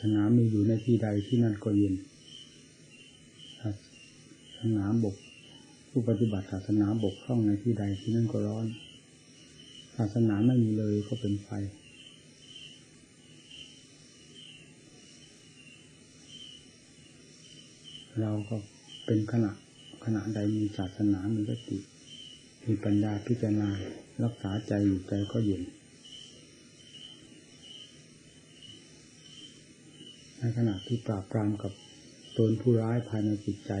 สนามีอยู่ในที่ใดที่นั่นก็เย็นศาสนาบก ผู้ปฏิบัติศาสนาบกพร่องในที่ใดที่นั่นก็ร้อน ศาสนาไม่มีเลยก็เป็นไฟเราก็เป็นขณะขณะใดมีศาสนามีสติมีปัญญาพิจารณารักษาใจอยู่ใจก็เย็น ในขณะที่ปราบปรามกับตนผู้ร้ายภายในจิตใจ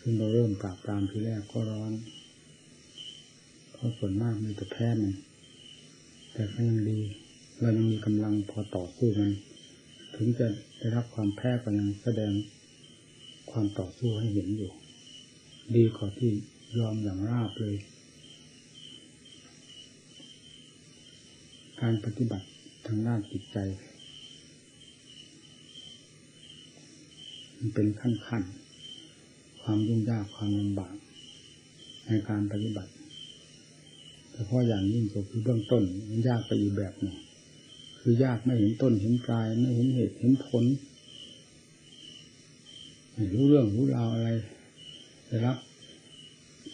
ซึ่งเราเริ่มปราบปรามทีแรกก็ร้อนเพราะส่วนมากมีแต่แพ้มันแต่ก็ยังดี เรายังมีกำลังพอต่อสู้มัน ถึงจะได้รับความแพ้ก็ยังแสดงความต่อสู้ให้เห็นอยู่ ดีกว่าที่ยอมอย่างราบเลย การปฏิบัติทางด้านจิตใจ มันเป็นขั้นขั้นความยุ่งยากความลำบากในการปฏิบัติ แต่เฉพาะอย่างยิ่งก็คือเบื้องต้นมันยากไปอีกแบบหนึ่งคือยากไม่เห็นต้นเห็นปลายไม่เห็นเหตุเห็นผลไม่รู้เรื่องรู้ราวอะไรได้รับ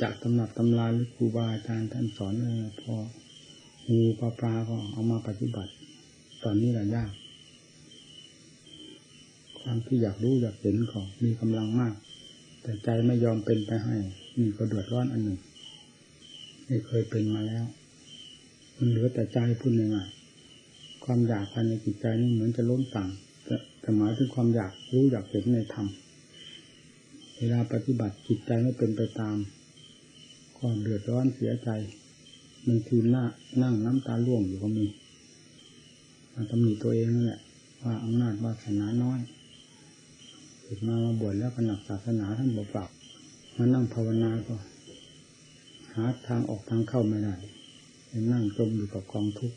จากตำหนับตำราหรือครูบาอาจารย์ท่านสอนเลยพองูปลาปลาก็เอามาปฏิบัติ ตอนนี้แหละยาก ความที่อยากรู้อยากเห็นก็มีกำลังมาก แต่ใจไม่ยอมเป็นไปให้นี่ก็เดือดร้อนอันหนึ่งไม่เคยเป็นมาแล้ว มันเหลือแต่ใจพูดง่ายๆความอยากภายในจิตใจนี่เหมือนจะล้มสั่งแต่หมายถึงความอยากรู้อยากเห็นในธรรมเวลาปฏิบัติจิตใจไม่เป็นไปตามก็เดือดร้อนเสียใจบางทีหน้านั่งน้ำตาล่วงอยู่ก็มีมาตำหนิตัวเองนั่นแหละว่าอำนาจวาสนาน้อย ถึงมามาบวชแล้วก็หนักศาสนาท่านบอกปรับมานั่งภาวนาก็ หาทางออกทางเข้าไม่ได้ยังนั่งจมอยู่กับกองทุกข์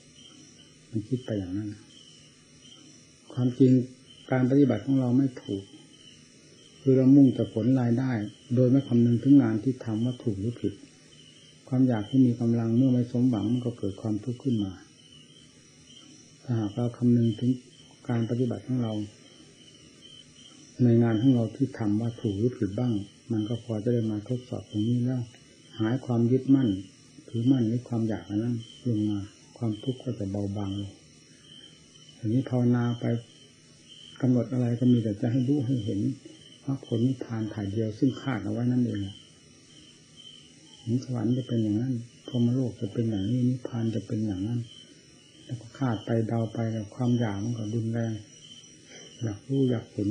มันคิดไปอย่างนั้น ความจริงการปฏิบัติของเราไม่ถูก คือเรามุ่งแต่ผลรายได้ โดยไม่คำนึงถึงงานที่ทำว่าถูกหรือผิด ความอยากที่มีกำลังเมื่อไม่สมหวังมันก็เกิดความทุกข์ขึ้นมาถ้าหากเราคำนึงถึงการปฏิบัติของเรา ในงานของเราที่ทำว่าถูกหรือผิดบ้าง มันก็พอจะได้มาทดสอบตรงนี้แล้วหายความยึดมั่นถือมั่นในความอยากนั้นลงมาความทุกข์ก็จะเบาบางลงทีนี้ภาวนาไปกำหนดอะไรก็มีแต่จะให้รู้ให้เห็นว่าผลนิพพานถ่ายเดียวซึ่งคาดเอาไว้นั่นเองนิสวรรค์จะเป็นอย่างนั้นพรมโลกจะเป็นอย่างนี้นิพพานจะเป็นอย่างนั้น แล้วก็คาดไปเดาไปกับความอยากมันก็รุนแรงอยากรู้อยากเห็น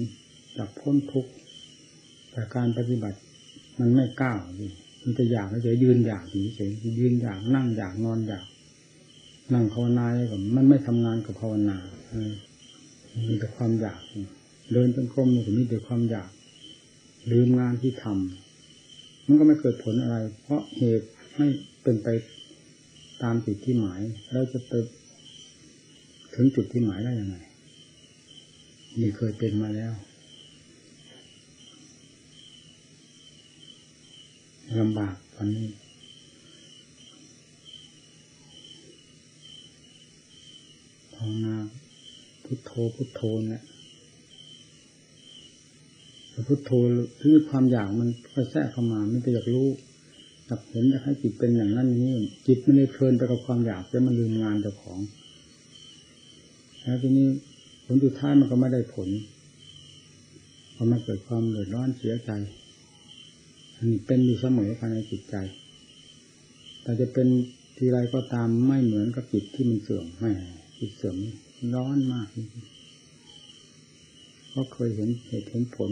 อยากพ้นทุกข์แต่การปฏิบัติมันไม่ก้าเลยมันจะอยากเฉยยืนอยากเฉยยืนอยากนั่งอยากนอนอยาก นั่งภาวนาก็มันไม่ทำงานกับภาวนาเออมีแต่ความอยากเดินจนกรมมันก็มีแต่ความอยากลืมงานที่ทำมันก็ไม่เกิดผลอะไร เพราะเหตุไม่เป็นไปตามจุดที่หมายแล้วจะไปถึงจุดที่หมายได้ยังไงนี่เคยเป็นมาแล้ว ลำบากตอนนี้ ภาวนาพุทโธพุทโธเนี่ยพุทโธคือความอยากมันค่อยแทรกเข้ามามันจะอยากรู้อยากเห็นอยากให้จิตเป็นอย่างนั้นนี้ จิตมันเลยเพลินไปกับความอยากแล้วมันลืมงานเจ้าของ แล้วทีนี้ผลสุดท้ายมันก็ไม่ได้ผลเพราะมันเกิดความเดือดร้อนเสียใจ เป็นอยู่เสมอภายในจิตใจ แต่จะเป็นทีไรก็ตามไม่เหมือนกับจิตที่มันเสื่อมไม่จิตเสื่อมร้อนมากเพราะเคยเห็นเหตุเห็นผล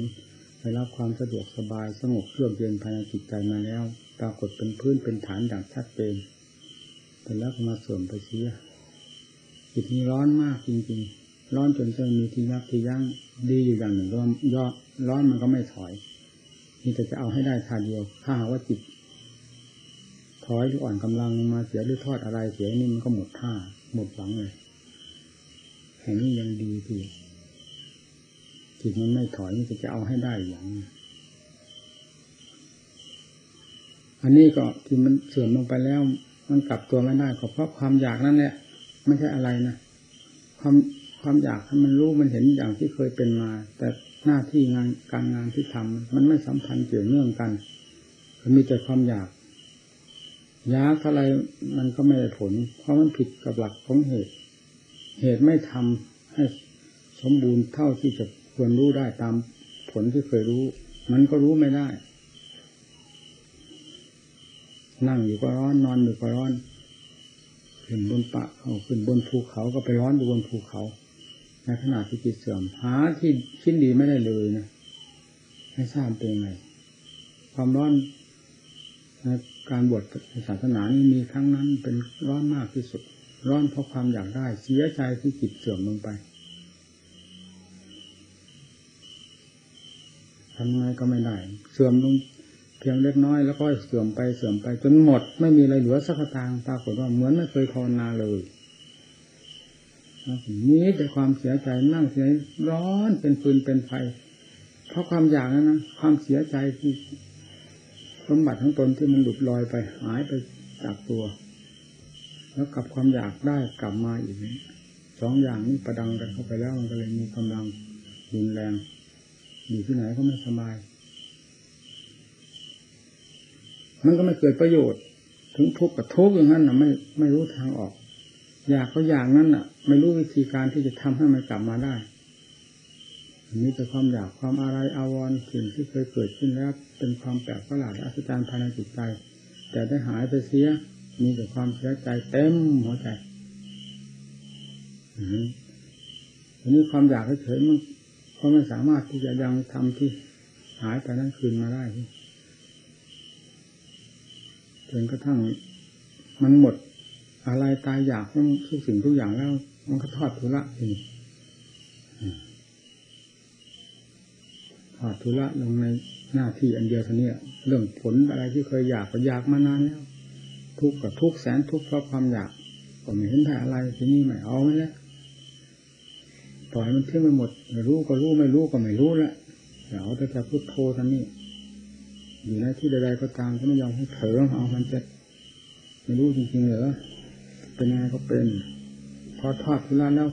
ได้รับความสะดวกสบายสงบเยือกเย็นภายในจิตใจมาแล้ว ปรากฏเป็นพื้นเป็นฐานอย่างชัดเจนแต่แล้วก็มาเสื่อมไปเสียจิตนี้ร้อนมากจริง ๆ ร้อนจนจะมีที่ยักที่ยั้งดีอยู่อย่างหนึ่งก็ย่อร้อนมันก็ไม่ถอย นี่แต่จะเอาให้ได้ทาเดียว ถ้าหาว่าจิตถอยหรืออ่อนกำลังมาเสียหรือทอดอะไรเสียนี่มันก็หมดท่าหมดหวังเลยแห่งนี้ยังดีที่จิตมันไม่ถอยนี่จะเอาให้ได้อย่างอันนี้ก็ที่มันเสื่อมลงไปแล้ว มันกลับตัวไม่ได้ก็เพราะความอยากนั่นแหละไม่ใช่อะไรนะความความอยากให้มันรู้มันเห็นอย่างที่เคยเป็นมา แต่ หน้าที่งานการงานที่ทำมันไม่สัมพันธ์เกี่ยวเนื่องกันมันมีแต่ความอยากอยากอะไรมันก็ไม่ได้ผล เพราะมันผิดกับหลักของเหตุ เหตุไม่ทำให้สมบูรณ์เท่าที่จะควรรู้ได้ตามผลที่เคยรู้ มันก็รู้ไม่ได้ นั่งอยู่ก็ร้อนนอนอยู่ก็ร้อน ขึ้นบนปะเขาขึ้นบนภูเขาก็ไปร้อนอยู่บนภูเขา ในขณะที่จิตเสื่อมหาที่ชิ้นดีไม่ได้เลยนะไม่ทราบเป็นไงความร้อนในการบวชในศาสนานี้มีครั้งนั้นเป็นร้อนมากที่สุด ร้อนเพราะความอยากได้ เสียใจที่จิตเสื่อมลงไปทำไงก็ไม่ได้ เสื่อมลงเพียงเล็กน้อยแล้วก็เสื่อมไปเสื่อมไปจนหมด ไม่มีอะไรเหลือสักตางปรากฏว่าเหมือนไม่เคยภาวนาเลย นี้แต่ความเสียใจนั่งเสียร้อนเป็นฟืนเป็นไฟ เพราะความอยากนั้นะความเสียใจที่สมบัติของตนที่มันหลุดลอยไปหายไปจากตัว แล้วกับความอยากได้กลับมาอีกสองอย่างนี้ประดังกันเข้าไปแล้วมันก็เลยมีกำลังรุนแรงอยู่ที่ไหนก็ไม่สบาย มันก็ไม่เกิดประโยชน์ ถึงทุกข์กับทุกข์อย่างนั้นนะไม่ไม่รู้ทางออก อยากก็อย่างนั้นน่ะ ไม่รู้วิธีการที่จะทำให้มันกลับมาได้นี่แต่ความอยากความอะไรอาวรณ์สิ่งที่เคยเกิดขึ้นแล้วเป็นความแปลกประหลาดอัศจรรย์ภายในจิตใจ แต่ได้หายไปเสีย มีแต่ความเสียใจเต็มหัวใจอันนี้ความอยากเฉยๆมันก็ไม่สามารถที่จะยังทำที่หายไปนั้นคืนมาได้จนกระทั่งมันหมด อะไรตายอยากมันทุกสิ่งทุกอย่างแล้ว มันก็ทอดทุระทีทอดทุระลงในหน้าที่อันเดียวเท่านี้เรื่องผลอะไรที่เคยอยากก็อยากมานานแล้วทุกข์กับทุกแสนทุกข์เพราะความอยากก็ไม่เห็นได้อะไรทีนี้ไม่เอาไม่แล้วปล่อยมันเที่ยงไปหมดรู้ก็รู้ไม่รู้ก็ไม่รู้แล้วเดี๋ยวแต่จะพุทโธท่านนี้อยู่ในที่ใดๆก็ตามก็ไม่ยอมให้เผลอเอามันจะไม่รู้จริงๆเหรอ เป็นยังไงก็เป็น พอทอดทุลาแล้ว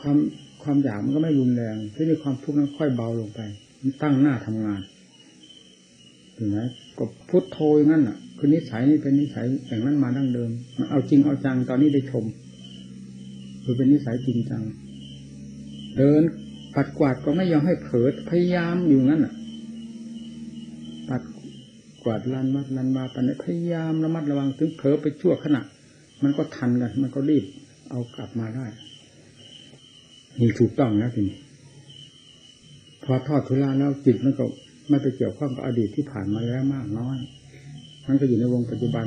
ความความอยากมันก็ไม่รุนแรงที่นี่ความทุกข์นั้นค่อยเบาลงไปมันตั้งหน้าทำงานถึงไหมก็พุทโธนั่นอะ คือนิสัยนี่เป็นนิสัยอย่างนั้นมาดั้งเดิมมันเอาจริงเอาจังตอนนี้ได้ชม คือเป็นนิสัยจริงจัง เดินปัดกวาดก็ไม่ยอมให้เผลอพยายามอยู่นั่นอะ ปัดกวาดลานวัดลานวาปันพยายามระมัดระวังถึงเผลอไปชั่วขณะ มันก็ทันกัน มันก็รีบเอากลับมาได้นี่ถูกต้องนะทีนี้พอทอดทุลาแล้วจิตมันก็ไม่ไปเกี่ยวข้องกับอดีตที่ผ่านมาแล้วมากน้อยมันก็อยู่ในวงปัจจุบัน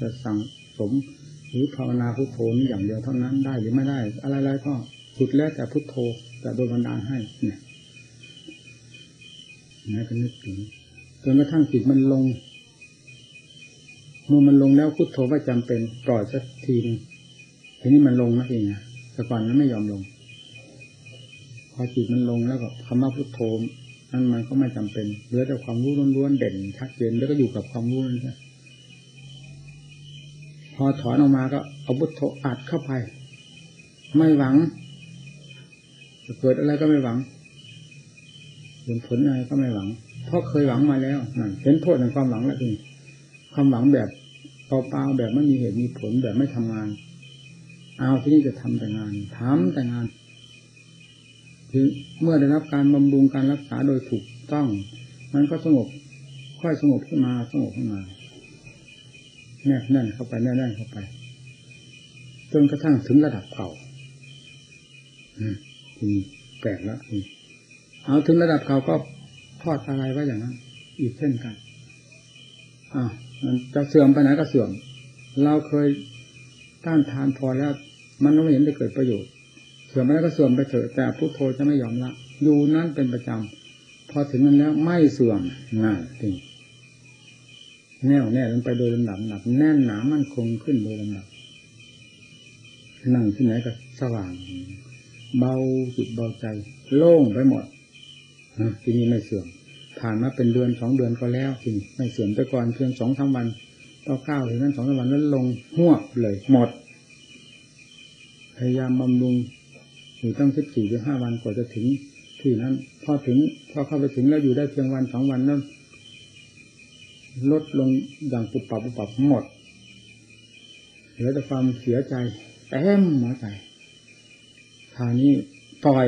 จะสั่งสมหรือภาวนาพุทโธนี้อย่างเดียวเท่านั้นได้หรือไม่ได้ อะไรๆก็สุดแล้วแต่พุทโธจะโดนบันดาลให้เนี่ยนะก็นึกถึงจนกระทั่งจิตมันลง มื่อมันลงแล้วพุทโธไม่จำเป็นปล่อยสักทีนึงทีนี้มันลงนะเองนะแต่ก่อนนั้นไม่ยอมลง พอจิตมันลงแล้วก็คำว่าพุทโธนั่นมันก็ไม่จำเป็นเหลือแต่ความรู้ล้วนๆเด่นชัดเจนแล้วก็อยู่กับความรู้นั่นแหละพอถอนออกมาก็เอาพุทโธอัดเข้าไป ไม่หวังจะเกิดอะไรก็ไม่หวังเห็นผลอะไรก็ไม่หวัง เพราะเคยหวังมาแล้วนั่นเห็นโทษในความหวังแล้วจริง ความหวังแบบเปล่าๆแบบไม่มีเหตุมีผลแบบไม่ทำงาน เอาที่นี่จะทำแต่งานทำแต่งานคือเมื่อได้รับการบำรุงการรักษาโดยถูกต้อง มันก็สงบค่อยสงบขึ้นมาสงบขึ้นมาแน่นแน่นเข้าไปแน่นแน่นเข้าไปจนกระทั่งถึงระดับเก่าอืมแปลกแล้วเอาถึงระดับเก่าก็ทอดอะไรไว้อย่างนั้น อีกเช่นกันอ่า จะเสื่อมไปไหนก็เสื่อม เราเคยต้านทานพอแล้ว มันไม่เห็นได้เกิดประโยชน์ เสื่อมไปแล้วก็เสื่อมไปเถอะแต่พุทโธจะไม่ยอมละอยู่นั้นเป็นประจำพอถึงนั้นแล้วไม่เสื่อมง่ายจริงแน่วแน่ลงไปโดยลำดับหนักแน่นหนามั่นคงขึ้นโดยลำดับนั่งที่ไหนก็สว่าง เบาจิตเบาใจ โล่งไปหมดทีนี้ไม่เสื่อม ผ่านมาเป็นเดือนสองเดือนก็แล้วจริงไม่เสื่อมไปก่อนเพียงสองสามวันต่อข้าวถึงนั้นสองสามวันนั้นลงหัวเลยหมด พยายามบำรุงอยู่ตั้งสิบสี่หรือห้าวันกว่าจะถึงที่นั้น พอถึงพอเข้าไปถึงแล้วอยู่ได้เพียงวันสองวันนั้นลดลงอย่างปุบปับปุบปับหมดเหลือแต่ความเสียใจเต็มหัวใจคราวนี้ปล่อย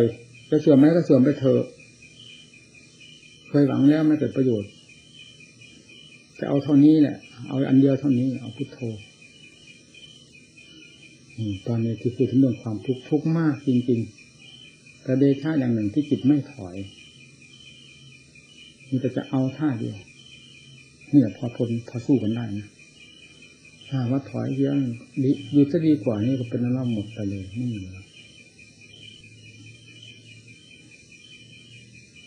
จะเสื่อมไหมก็เสื่อมไปเถอะ เคยหวังแล้วไม่เกิดประโยชน์จะเอาเท่านี้แหละ เอาอันเดียวเท่านี้ เอาพุทโธตอนนี้ที่พูดถึงเรื่องความทุกข์ทุกข์มากจริงๆแต่เดชาอย่างหนึ่งที่จิตไม่ถอย มันจะจะเอาท่าเดียวเนี่ยพอทนพอสู้กันได้นะถ้าว่าถอยเยอะดีอยู่จะดีกว่านี้ก็เป็นน้ำหมดไปเลยไม่เหลือ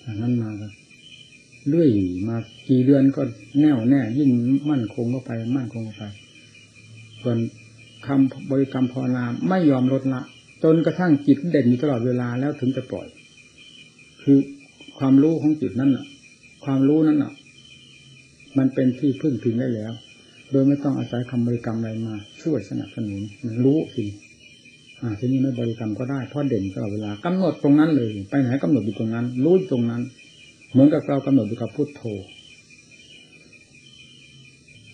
จากนั้นมาก็ เรื่อยมากี่เดือนก็แน่วแน่ ยิ่งมั่นคงเข้าไป มั่นคงเข้าไป ส่วนคำบริกรรมภาวนาไม่ยอมลดละจนกระทั่งจิตเด่นอยู่ตลอดเวลาแล้วถึงจะปล่อย คือความรู้ของจิตนั่นน่ะ ความรู้นั้นน่ะ มันเป็นที่พึ่งพิงได้แล้ว โดยไม่ต้องอาศัยคำบริกรรมอะไรมา ช่วยสนับสนุนมันรู้สิอ่าทีนี้ไม่บริกรรมก็ได้เพราะเด่นตลอดเวลากำหนดตรงนั้นเลย ไปไหนกำหนดอยู่ตรงนั้น รู้ตรงนั้น เหมือนกับเรากำหนดอยู่กับพุทโธ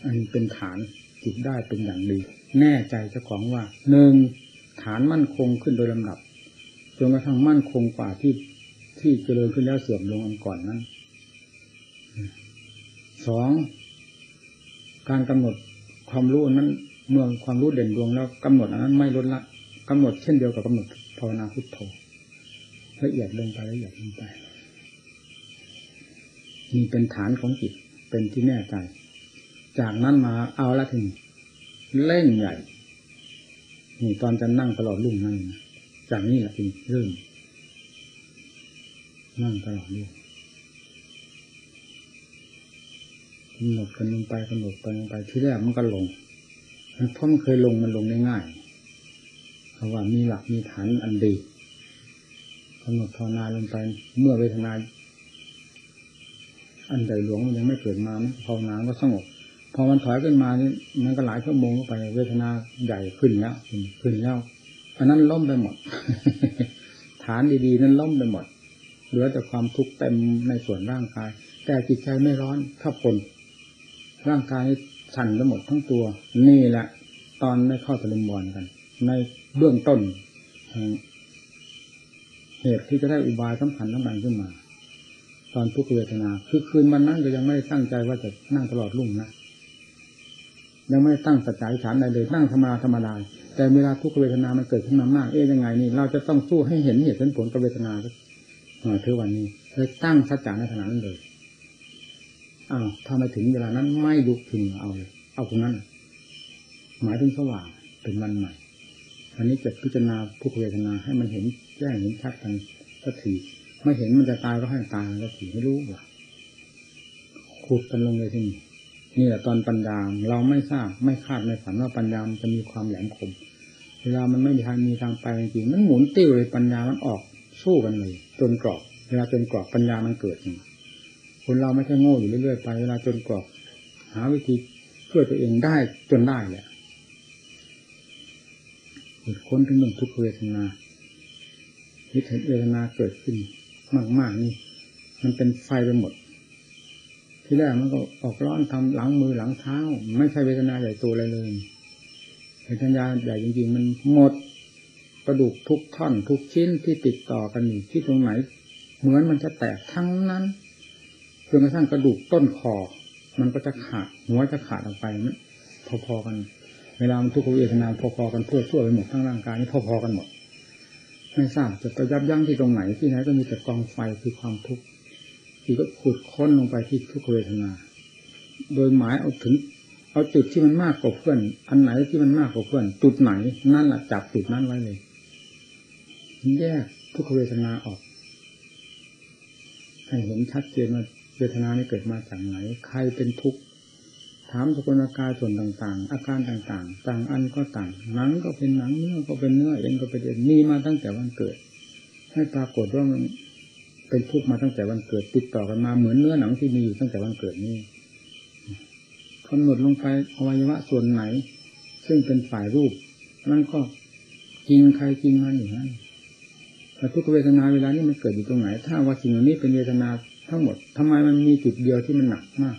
อันนี้เป็นฐานจิตได้เป็นอย่างดี แน่ใจเจ้าของว่าหนึ่งฐานมั่นคงขึ้นโดยลำดับจนกระทั่งมั่นคงกว่าที่ที่เจริญขึ้นแล้วเสื่อมลงอันก่อนนั้นสองการกำหนดความรู้นั้นเมื่อความรู้เด่นดวงแล้วกำหนดอันนั้นไม่ลดละกำหนดเช่นเดียวกับกำหนดภาวนาพุทโธละเอียดลงไปละเอียดลงไป นี่เป็นฐานของจิตเป็นที่แน่ใจ จากนั้นมาเอาละถึงเล่นใหญ่ นี่ตอนจะนั่งตลอดรุ่งนั่งจากนี้แหละถึงเริ่มนั่งตลอดรุ่งกำหนดกันลงไปกำหนดกันลงไปที่แรกมันก็ลงเพราะมันเคยลงมันลงได้ง่ายเพราะว่ามีหลักมีฐานอันดีกำหนดภาวนาลงไปเมื่อเวทนา อันใดหลวงมันยังไม่เกิดมาภาวนาก็สงบพอมันถอยขึ้นมานี่มันก็หลายชั่วโมงไปเวทนาใหญ่ขึ้นแล้วขึ้นแล้วอันนั้นล้มไปหมด ฐานดีๆ นั้นล้มไปหมดเหลือแต่ความทุกข์เต็มในส่วนร่างกาย แต่จิตใจไม่ร้อนถ้าผลร่างกายสั่นไปหมดทั้งตัว นี่แหละ ตอนไม่เข้าตะลุมบอลกัน ในเบื้องต้นเหตุที่จะได้อุบายสำคัญสำคัญขึ้นมา อนทุกขเวทนา คือคืนมันนั่งก็ยังไม่ได้ตั้งใจว่าจะนั่งตลอดรุ่งนะยังไม่ตั้งสัจจะฐานใดเลยนั่งธรรมดาธรรมดาแต่เวลาทุกขเวทนามันเกิดขึ้นมามากเอ๊ยยังไงนี่เราจะต้องสู้ให้เห็นเหตุผลกับเวทนาเท่าวันนี้เลยตั้งสัจจะในขณะนั้นเลยอ้าวถ้ามาถึงเวลานั้นไม่ลุกถึงเอาเลยเอาตรงนั้น หมายถึงสว่างเป็นวันใหม่อันนี้จะพิจารณาทุกเวทนาให้มันเห็นแจ้งเห็นชัดกันสักที ไม่เห็นมันจะตายก็ให้ตายสักทีไม่รู้ว่าขุดกันลงเลยที่นี่นี่แหละตอนปัญญาเราไม่ทราบไม่คาดไม่ฝันว่าปัญญามันจะมีความแหลมคมเวลามันไม่มีทางมีทางไปจริงมันหมุนติ้วเลยปัญญามันออกสู้กันเลย จนกรอบ เวลาจนกรอบปัญญามันเกิดจริงคนเราไม่ใช่โง่อยู่เรื่อยๆไปเวลาจนกรอบ หาวิธีช่วยตัวเองได้จนได้แหละค้นถึงเรื่องทุกเวทนาวิถีเวทนาเกิดขึ้น มากๆนี่มันเป็นไฟไปหมด ที่แรกมันก็ออกร้อนทำหลังมือหลังเท้า ไม่ใช่เวทนาใหญ่โตอะไรเลยเวทนาใหญ่จริงๆ มันหมดกระดูกทุกท่อนทุกชิ้นที่ติดต่อกันอยู่ที่ตรงไหน เหมือนมันจะแตกทั้งนั้นจนกระทั่งกระดูกต้นคอมันก็จะขาดหัวจะขาดออกไปมันพอๆกัน เวลามันทุกขเวทนาพอๆกันเพื่อช่วยไปหมดทั้งร่างกายนี่พอๆกันหมด ไม่ทราบจะไปยับยั้งที่ตรงไหนที่ไหนก็มีแต่กองไฟคือความทุกข์ที่ก็ขุดค้นลงไปที่ทุกเวทนา โดยหมายเอาถึง เอาจุดที่มันมากกว่าเพื่อน อันไหนที่มันมากกว่าเพื่อน จุดไหนนั่นแหละจับจุดนั้นไว้เลยแยกทุกเวทนาออกให้เห็นชัดเจนว่าเวทนานี้เกิดมาจากไหน ใครเป็นทุกข์ ถามสกุลอาการส่วนต่างๆ อาการต่างๆ ต่างอันก็ต่าง หนังก็เป็นหนังเนื้อก็เป็นเนื้อเอ็นก็เป็นเอ็นมีมาตั้งแต่วันเกิด ให้ปรากฏว่ามันเป็นทุกข์มาตั้งแต่วันเกิด ติดต่อกันมาเหมือนเนื้อหนังที่มีอยู่ตั้งแต่วันเกิดนี้กำหนดลงไปอวัยวะส่วนไหน ซึ่งเป็นฝ่ายรูปนั่นก็จริงใครจริงมันอยู่นั่นแต่ทุกเวทนาเวลานี้มันเกิดอยู่ตรงไหน ถ้าว่าสิ่งเหล่านี้เป็นเวทนาทั้งหมดทำไมมันมีจุดเดียวที่มันหนักมาก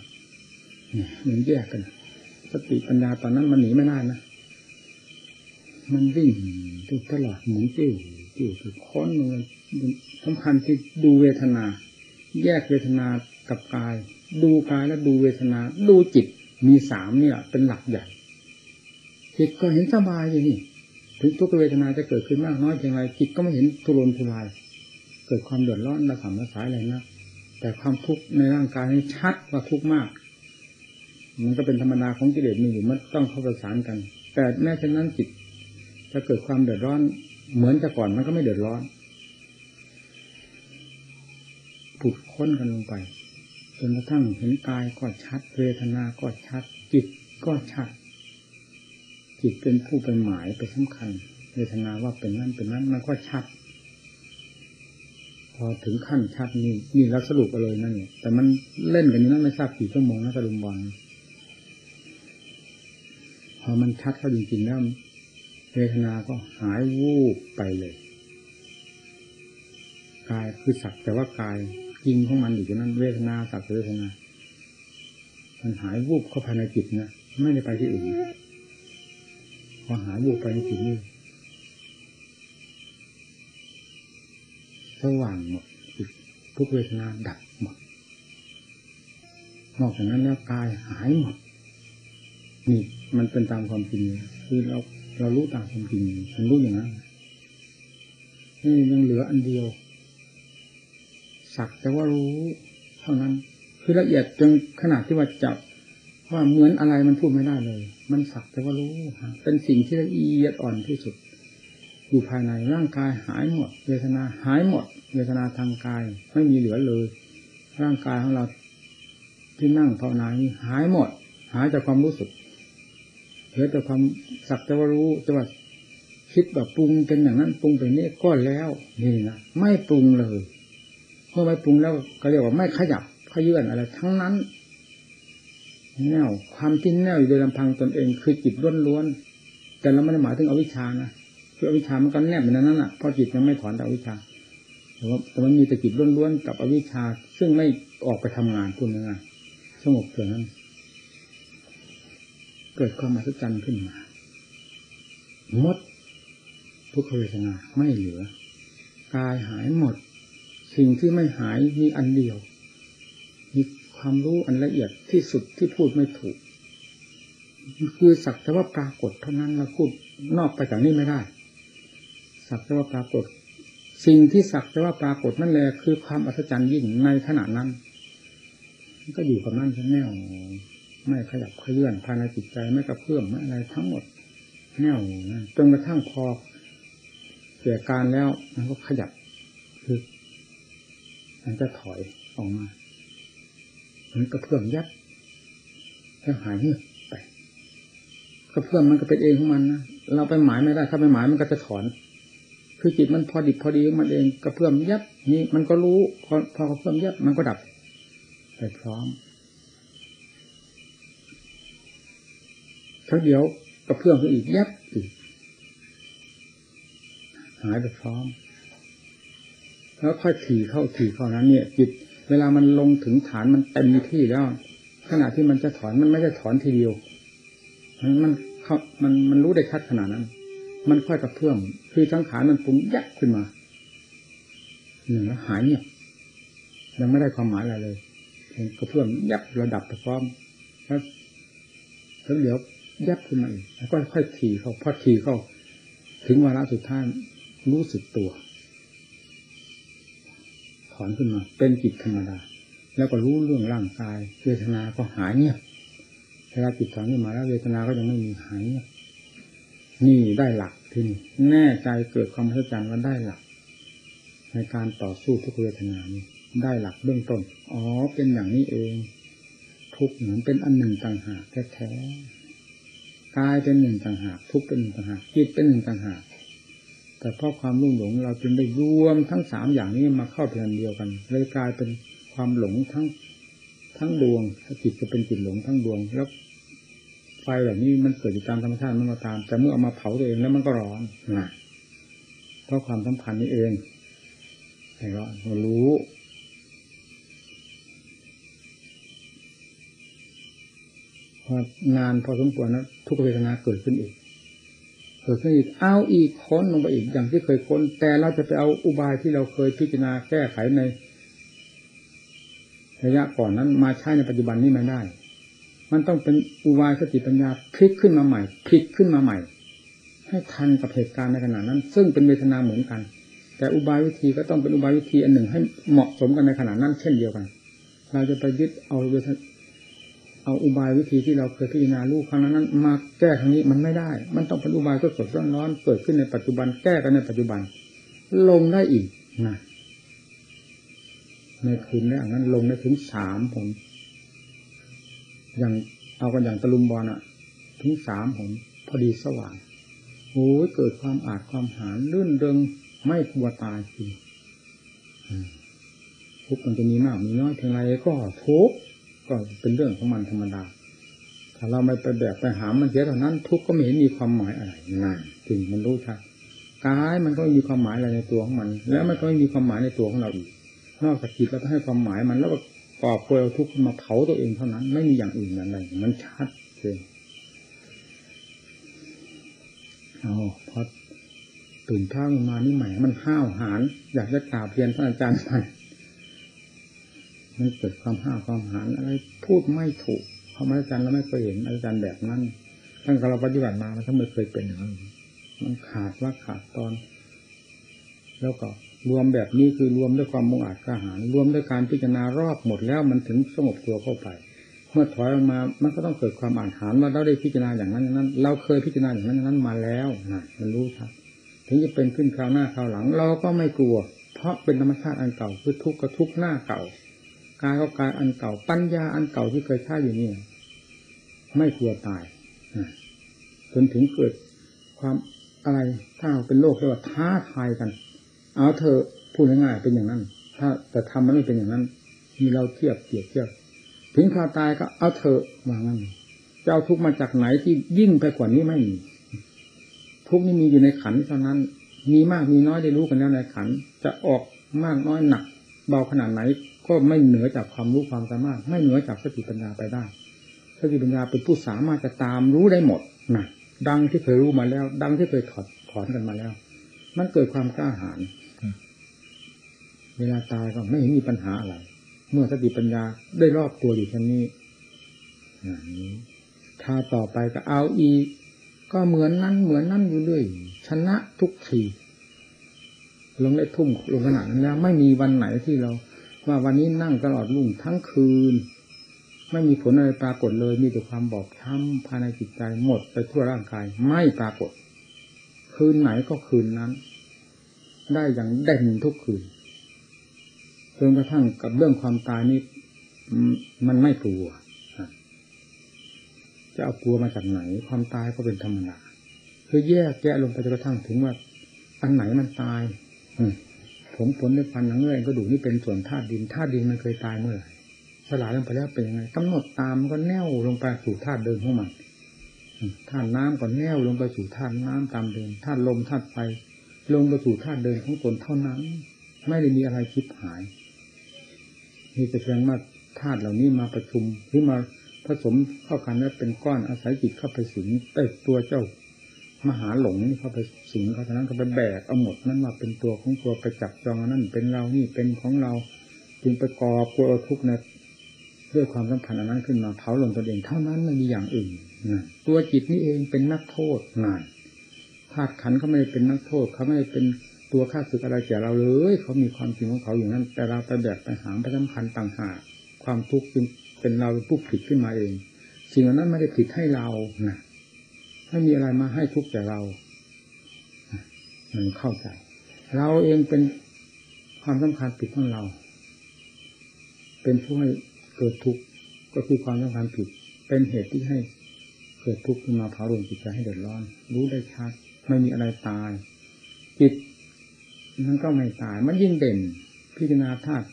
มันแยกกัน สติปัญญาตอนนั้นมันหนีไม่ได้นะมันวิ่งทุกตลอดหมุนติ้วติ้วคือค้นมันสำคัญที่ดูเวทนา แยกเวทนากับกาย ดูกายแล้วดูเวทนา ดูจิตมีสามเนี่ย เป็นหลักใหญ่จิตก็เห็นสบายอย่างนี้ถึงทุกเวทนาจะเกิดขึ้นมากน้อยเพียงไรจิตก็ไม่เห็นทุรนทุราย เกิดความเดือดร้อนระสำระสายอะไรนะแต่ความทุกข์ในร่างกายนี่ชัดว่าทุกข์มาก มันก็เป็นธรรมดาของกิเลสมีอยู่มันต้องเข้าประสานกัน แต่แม้เช่นนั้นจิตจะเกิดความเดือดร้อน เหมือนแต่ก่อนมันก็ไม่เดือดร้อนผุดค้นกันลงไปจนกระทั่งเห็นกายก็ชัดเวทนาก็ชัด จิตก็ชัด จิตเป็นผู้เป็นหมายไปสำคัญ เวทนาว่าเป็นนั่นเป็นนั้นมันก็ชัด พอถึงขั้นชัดนี่นี่เราสรุปเลยนั่นเนี่ยแต่มันเล่นกันอยู่นั่นไม่ทราบกี่ชั่วโมงนะกระดุมบอล อมันชัดเข้าจริงๆแล้วเวทนาก็หายวูบไปเลยกายคือสักแต่ว่ากายจริงของมันอยู่ที่นั้นเวทนาสักเวทนา มันหายวูบเข้าภายในจิตนะไม่ได้ไปที่อื่นพอหายวูบไปในจิตนี่สว่างหมดจิตทุกเวทนาดับหมดนอกจากนั้นแล้วกายหายหมด นี่มันเป็นตามความจริงคือเราเรารู้ตามความจริงมันรู้อย่างนั้นนี่ยังเหลืออันเดียว สักแต่ว่ารู้เท่านั้น คือละเอียดจนขนาดที่ว่าจับว่าเหมือนอะไรมันพูดไม่ได้เลย มันสักแต่ว่ารู้เป็นสิ่งที่ละเอียดอ่อนที่สุด อยู่ภายในร่างกายหายหมด เวทนาหายหมด เวทนาทางกายไม่มีเหลือเลย ร่างกายของเราที่นั่งภาวนาหายหมด หายจากความรู้สึก เหลือแต่ความสักแต่ว่ารู้แต่ว่าคิดแบบปรุงเป็นอย่างนั้นปรุงเป็นนี้ก็แล้วนี่นะไม่ปรุงเลยเมื่อไม่ปรุงแล้วก็เรียกว่าไม่ขยับขยื่นอะไร ทั้งนั้น แนวความที่แนวอยู่โดยลำพังตนเองคือจิตล้วนๆแต่เราไม่ได้หมายถึงอวิชชานะคืออวิชชามันก็แนบอยู่ในนั้นแหละเพราะจิตมันไม่ถอนจากอวิชชาแต่ว่าแต่มันมีแต่จิตล้วนๆกับอวิชชา ซึ่งไม่ออกไปทำงานคุณยังไงสงบเท่านั้น เกิดความมหัศจรรย์ขึ้นมาหมดทุกขเวทนาไม่เหลือกายหายหมด สิ่งที่ไม่หายมีอันเดียว มีความรู้อันละเอียดที่สุดที่พูดไม่ถูก คือสักแต่ว่าปรากฏเท่านั้นเราพูดนอกไปจากนี้ไม่ได้ สักแต่ว่าปรากฏ สิ่งที่สักแต่ว่าปรากฏนั่นแหละคือความอัศจรรย์ยิ่งในขณะนั้น ก็อยู่กับนั่นแน่ว ไม่ขยับขยื่นภายในจิตใจไม่กระเพื่อมไม่อะไรทั้งหมดแน่วนะจนกระทั่งพอเสียการแล้วมันก็ขยับคือมันจะถอยออกมามันกระเพื่อมยัดแล้วหายเงียบไปกระเพื่อมมันก็เป็นเองของมันนะเราไปหมายไม่ได้ ถ้าไปหมายมันก็จะถอน คือจิตมันพอดิบพอดีของมันเองกระเพื่อมยับนี่มันก็รู้พอพอกระเพื่อมยับมันก็ดับไปพร้อม ทั้งเดียวกระเพื่อมก็อีกยับอีกหายไปพร้อม แล้วค่อยถี่เข้าถี่เข้านั้น เนี่ย จิต เวลามันลงถึงฐานมันเต็มที่แล้ว ขณะที่มันจะถอนมันไม่ได้ถอนทีเดียว มันมันเขามันมันรู้ได้ชัดขนาดนั้น มันค่อยกระเพื่อมคือสังขามันปรุงยับขึ้นมาหนึ่งแล้วหายเนี่ยยังไม่ได้ความหมายอะไรเลยกระเพื่อมยับระดับไปพร้อมแล้วแล้วเดี๋ยว ยับขึ้นมาอีกแล้วก็ค่อยถี่เข้าพอถี่เข้า ถึงวาระสุดท้ายรู้สึกตัวถอนขึ้นมา เป็นจิตธรรมดา แล้วก็รู้เรื่องร่างกายเวทนาก็หายเนี่ยเวลาจิตถอนขึ้นมาแล้วเวทนาก็ยังไม่มีหายเนี่ยนี่ได้หลักที่นี่แน่ใจเกิดความเข้าใจว่าได้หลัก ในการต่อสู้ทุกเวทนานี้ได้หลักเบื้องต้น อ๋อ เป็นอย่างนี้เอง ทุกเหมือนเป็นอันหนึ่งต่างหากแท้ๆ กายเป็นหนึ่งต่างหากทุกเป็นหนึ่งต่างหากจิตเป็นหนึ่งต่างหากแต่เพราะความรุ่งหลงเราจึงได้รวมทั้งสามอย่างนี้มาเข้าเป็นอันเดียวกันเลยกลายเป็นความหลงทั้งทั้งดวงถ้าจิตจะเป็นจิตหลงทั้งดวงแล้วไฟแบบนี้มันเกิดจากตามธรรมชาติมันมาตาม แต่เมื่อเอามาเผาตัวเองแล้วมันก็ร้อนนะเพราะความสัมพันธ์นี้เองไพเรารู้ นานพอสมควรนะทุกเวทนาเกิดขึ้นอีกเกิดขึ้นอีกเอาอีกค้นลงไปอีกอย่างที่เคยค้น แต่เราจะไปเอาอุบายที่เราเคยพิจารณาแก้ไขในระยะก่อนนั้นมาใช้ในปัจจุบันนี้ไม่ได้ มันต้องเป็นอุบายสติปัญญาพลิกขึ้นมาใหม่พลิกขึ้นมาใหม่ ให้ทันกับเหตุการณ์ในขณะนั้น ซึ่งเป็นเวทนาเหมือนกัน แต่อุบายวิธีก็ต้องเป็นอุบายวิธีอันหนึ่งให้เหมาะสมกันในขณะนั้นเช่นเดียวกัน เราจะไปยึดเอา เอาอุบายวิธีที่เราเคยพิจารณาลูกครั้งนั้นมาแก้ครั้งนี้มันไม่ได้ มันต้องเป็นอุบายสดสดร้อนๆเกิดขึ้นในปัจจุบันแก้กันในปัจจุบัน ลงได้อีกนะในคืนแรกนั้นลงได้ถึงสามผมอย่างเอากันอย่างตะลุมบอลอะถึงสามผมพอดีสว่างโอ้ยเกิดความอาจความหานลื่นเริงไม่กลัวตายจริงทุกข์มันจะมีมากมีน้อยเพียงไรก็ทุกข์ ก็เป็นเรื่องของมันธรรมดา ถ้าเราไม่ไปแบกไปหามมันเสียเท่านั้น ทุกข์ก็ไม่เห็นมีความหมายอะไรนั่นจริงมันรู้ชัดกายมันก็ไม่มีความหมายอะไรในตัวของมัน แล้วมันก็ไม่มีความหมายในตัวของเราอีก นอกจากจิตเราให้ความหมายมันแล้วก็กอเกลียวทุกข์มาเผาตัวเองเท่านั้น ไม่มีอย่างอื่นอะไรมันชัดเจนเอาพอตื่นเช้ามานี่ใหม่มันห้าวหาญอยากจะกราบเรียนท่านอาจารย์ใหมั มันเกิดความห้าความหาญอะไรพูดไม่ถูกเพราะอาจารย์เราไม่เคยเห็นอาจารย์แบบนั้นตั้งแต่เราปฏิบัติมามันก็ไม่เคยเป็นอย่างนั้นมันขาดว่าขาดตอน แล้วก็รวมแบบนี้คือรวมด้วยความมุ่งอาจกล้าหาญรวมด้วยการพิจารณารอบหมดแล้วมันถึงสงบตัวเข้าไป เมื่อถอยออกมา มันก็ต้องเกิดความอ่านหานว่าเราได้พิจารณาอย่างนั้นอย่างนั้น เราเคยพิจารณาอย่างนั้นอย่างนั้นมาแล้วนะมันรู้ชัดถึงจะเป็นขึ้นคราวหน้าคราวหลัง เราก็ไม่กลัว เพราะเป็นธรรมชาติอันเก่าคือทุกข์ก็ทุกข์หน้าเก่า กายก็กายอันเก่า ปัญญาอันเก่าที่เคยใช้อยู่นี่ไม่กลัวตายจนถึงเกิดความอะไรถ้าเป็นโลกเรียกว่าท้าทายกัน เอาเธอพูดง่ายๆเป็นอย่างนั้น ถ้าแต่ทำมันไม่เป็นอย่างนั้น มีเราเทียบเทียบเทียบ ถึงคราวตายก็เอาเธอว่างั้นจะเอาทุกมาจากไหนที่ยิ่งไปกว่านี้ไม่มีทุกนี้มีอยู่ในขันเท่านั้น มีมากมีน้อยได้รู้กันแล้วในขัน จะออกมากน้อยหนัก เบาขนาดไหน ก็ไม่เหนือจากความรู้ความสามารถ ไม่เหนือจากสติปัญญาไปได้สติปัญญาเป็นผู้สามารถจะตามรู้ได้หมดนะดังที่เคยรู้มาแล้ว ดังที่เคยถอดถอนกันมาแล้ว มันเกิดความกล้าหาญเวลาตายก็ไม่เห็นมีปัญหาอะไร เมื่อสติปัญญาได้รอบตัวอยู่เช่นนี้ถ้าต่อไปก็เอาอีก ก็เหมือนนั้นเหมือนนั่นอยู่เรื่อยชนะทุกทีลงได้ทุ่มลงขนาดนั้นแล้ว ไม่มีวันไหนที่เรา ว่าวันนี้นั่งตลอดรุ่งทั้งคืน ไม่มีผลอะไรปรากฏเลย มีแต่ความบอบช้ำภายในจิตใจหมดไปทั่วร่างกายไม่ปรากฏ คืนไหนก็คืนนั้น ได้อย่างเด่นทุกคืนจนกระทั่งกับเรื่องความตายนี่มันไม่กลัวจะเอากลัวมาจากไหน ความตายก็เป็นธรรมดาคือแยกแยะลงไปจนกระทั่งถึงว่า อันไหนมันตาย ผมผลในฟันหนังเงื่อนก็ดูนี่เป็นส่วนธาตุดินธาตุดินมันเคยตายเมื่อไหร่สลายลงไปแล้วเป็นยังไงกำหนดตามก็แน่วลงไปสู่ธาตุเดิมของมันธาตุน้ำก็แน่วลงไปสู่ธาตุน้ำตามเดิมธาตุลมธาตุไฟลงไปสู่ธาตุเดิมของตนเท่านั้น ไม่ได้มีอะไรคิดหายนี่จะแสดงว่าธาตุเหล่านี้มาประชุมหรือมาผสมเข้ากันแล้วเป็นก้อนอาศัยจิตเข้าไปสิงแต่ตัวเจ้า มหาหลงนี่เข้าไปสิงเขาฉะนั้นก็ไปแบกเอาหมดนั้นมาเป็นตัวของตัวไปจับจองนั่นเป็นเรานี่เป็นของเราจึงไปกอบกลัวทุกข์นะด้วยความสำคัญอันนั้นขึ้นมาเผาลงตัวเองเท่านั้นไม่มีอย่างอื่นนะตัวจิตนี่เองเป็นนักโทษนานธาตุขันเขาไม่เป็นนักโทษเขาไม่เป็นตัวข้าศึกอะไรแก่เราเลยเขามีความจริงของเขาอย่างนั้น แต่เราไปแบกไปหางไปสำคัญต่างหากความทุกข์จึงเป็นเราผู้ผิดขึ้นมาเองสิ่งเหล่านั้นไม่ได้ผิดให้เรานะ ไม่มีอะไรมาให้ทุกข์แก่เรา มันเข้าใจ เราเองเป็นความสำคัญผิดของเรา เป็นผู้ให้เกิดทุกข์ก็คือความสำคัญผิด เป็นเหตุที่ให้เกิดทุกข์ขึ้นมาเผาลงจิตใจให้เดือดร้อน รู้ได้ชัด ไม่มีอะไรตาย จิตมันก็ไม่ตาย มันยิ่งเด่น พิจารณาธาตุ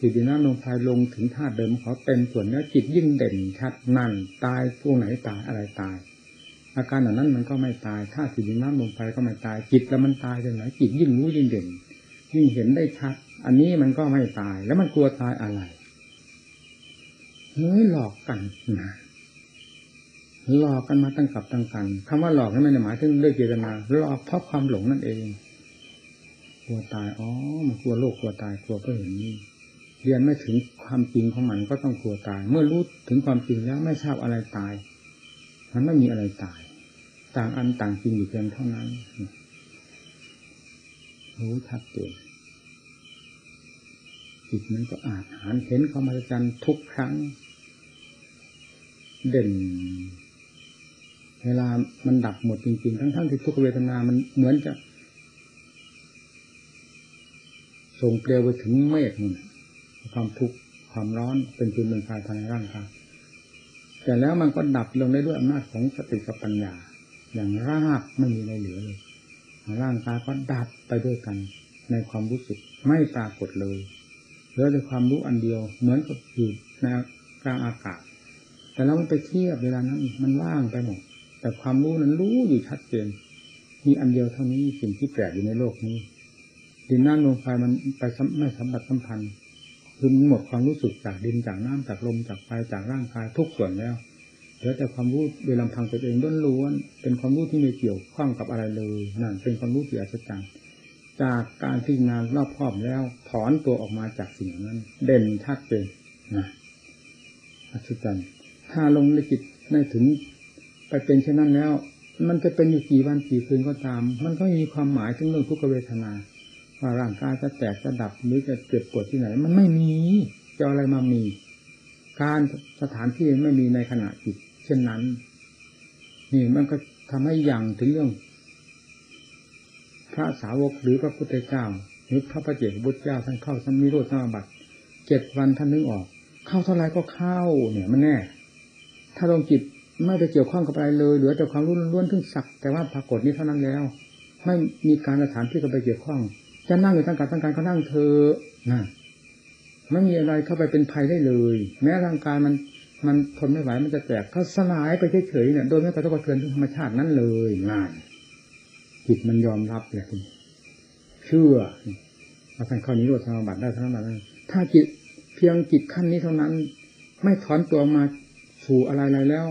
จิตน้ำลงไฟลงถึงธาตุเดิมเขาเต็มส่วนแล้วจิตยิ่งเด่นชัดนั่นตายพวกไหนตายอะไรตาย อาการเหล่านั้นมันก็ไม่ตายถ้าจิตน้ำลงไฟก็ไม่ตายจิตแล้วมันตายตรงไหนจิตยิ่งรู้ยิ่งเด่นยิ่งเห็นได้ชัด อันนี้มันก็ไม่ตาย แล้วมันกลัวตายอะไรเฮ้ยหลอกกันนะหลอกกันมาตั้งกับตั้งกันคำว่าหลอกนั้นไม่ได้หมายถึงด้วยเจตนาหลอกเพราะความหลงนั่นเอง กลัวตายอ๋อมันกลัวโลกกลัวตายกลัวเพราะเห็นนี่เรียนไม่ถึงความจริงของมันก็ต้องกลัวตาย เมื่อรู้ถึงความจริงแล้วไม่ทราบอะไรตาย มันไม่มีอะไรตาย ต่างอันต่างจริงอยู่เพียงเท่านั้นรู้ชัดเจนจิตมันก็อาจหารเห็นความมหัศจรรย์ทุกครั้ง เด่น เวลามันดับหมดจริงๆ ทั้งๆที่ทุกเวทนา มันเหมือนจะ ส่งเปลวไปถึงเมฆนั่นความทุกข์ความร้อนเป็นปืนเป็นไฟภายในร่างกายแต่แล้วมันก็ดับลงได้ด้วยอำนาจของสติกับปัญญา อย่างราบไม่มีอะไรเหลือเลยร่างกายก็ดับไปด้วยกัน ในความรู้สึกไม่ปรากฏเลยเหลือแต่ความรู้อันเดียว เหมือนกับอยู่ในกลางอากาศ แต่เราไปเทียบเวลานั้นมันว่างไปหมดแต่ความรู้นั้นรู้อยู่ชัดเจนมีอันเดียวเท่านี้สิ่งที่แปลกอยู่ในโลกนี้ดินน้ำลมไฟมันไปไม่สัมผัสสัมพันธ์คือหมดความรู้สึกจากดินจากน้ำจากลมจากไฟจากร่างกายทุกส่วนแล้ว เหลือแต่ความรู้โดยลำพังตัวเองล้วนๆเป็นความรู้ที่ไม่เกี่ยวข้องกับอะไรเลยนั่นเป็นความรู้ที่อัศจรรย์จากการพิจารณารอบครอบแล้ว ถอนตัวออกมาจากสิ่งนั้น เด่นชัดเจนนะอัศจรรย์ถ้าลงในจิตได้ถึงไปเป็นเช่นนั้นแล้ว มันจะเป็นอยู่กี่วันกี่คืนก็ตาม มันก็มีความหมายถึงเรื่องทุกขเวทนาว่าร่างกายจะแตกจะดับหรือจะเจ็บปวดที่ไหน มันไม่มีจะอะไรมามี การสถานที่ไม่มีในขณะจิต เช่นนั้น นี่มันก็ทำให้ยังถึงเรื่อง พระสาวกหรือพระพุทธเจ้าหรือพระประเจกพุทธเจ้าท่านเข้าสมิโรธสมาบัติเจ็ดวันท่านนึกออก เข้าเท่าไรก็เข้า เนี่ยมันแน่ ถ้าลงจิตไม่ไปเกี่ยวข้องกับอะไรเลยเหลือแต่ความรู้ล้วนทึ่งสัก แต่ว่าปรากฏนี้เท่านั้นแล้ว ไม่มีการสถานที่ก็ไปเกี่ยวข้อง จะนั่งอยู่ตั้งการตั้งการก็นั่งเธอนะไม่มีอะไรเข้าไปเป็นภัยได้เลย แม้ร่างกายมัน มันทนไม่ไหวมันจะแตกก็สลายไปเฉยๆเนี่ยโดยไม่กระทบกระเทือนธรรมชาตินั้นเลยงานจิตมันยอมรับเลยคุณเชื่อมาท่านข้อนี้รวดสมบัติได้เท่านั้ถ้าจิตเพียงจิตขั้นนี้เท่านั้น ไม่ถอนตัวมาสู่อะไรๆแล้ว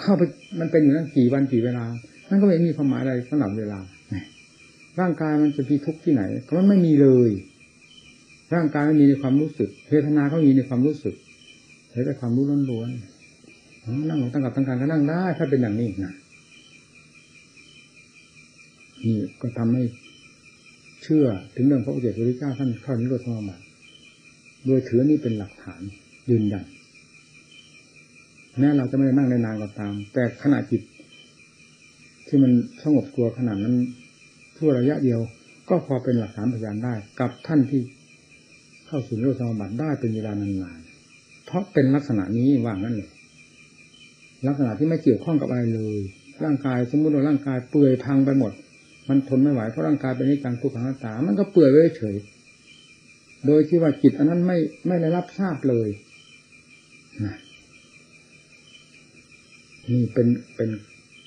เข้าไปมันเป็นอย่างนั้นกี่วันกี่เวลานั่นก็ไม่มีความหมายอะไรสำหรับเวลาร่างกายมันจะมีทุกข์ที่ไหนก็มันไม่มีเลย ร่างกายไม่มีในความรู้สึกเวทนาก็มีในความรู้สึก ใช้แต่ความรู้ล้วนๆนั่งตั้งกับตั้งการก็นั่งได้ ถ้าเป็นอย่างนี้นะนี่ก็ทำให้เชื่อถึงเรื่องพระอุเจกพระเจ้าท่านเข้านิโรธสมาโดยถือนี่เป็นหลักฐานยืนยันแม้เราจะไม่ได้นั่งในนานก็ตาม แต่ขณะจิต ที่มันสงบตัวขนาดนั้นชั่วระยะเดียว ก็พอเป็นหลักฐานพยานได้ กับท่านที่เข้าสู่โลกสมบัติได้เป็นเวลานาน เพราะเป็นลักษณะนี้ว่างั้นเลยลักษณะที่ไม่เกี่ยวข้องกับอะไรเลย ร่างกายสมมติว่าร่างกายเปื่อยพังไปหมด มันทนไม่ไหวเพราะร่างกายเป็นนิจังทุกขังตา มันก็เปื่อยไว้เฉย โดยที่ว่าจิตอันนั้นไม่ไม่ได้รับทราบเลยนี่เป็นเป็น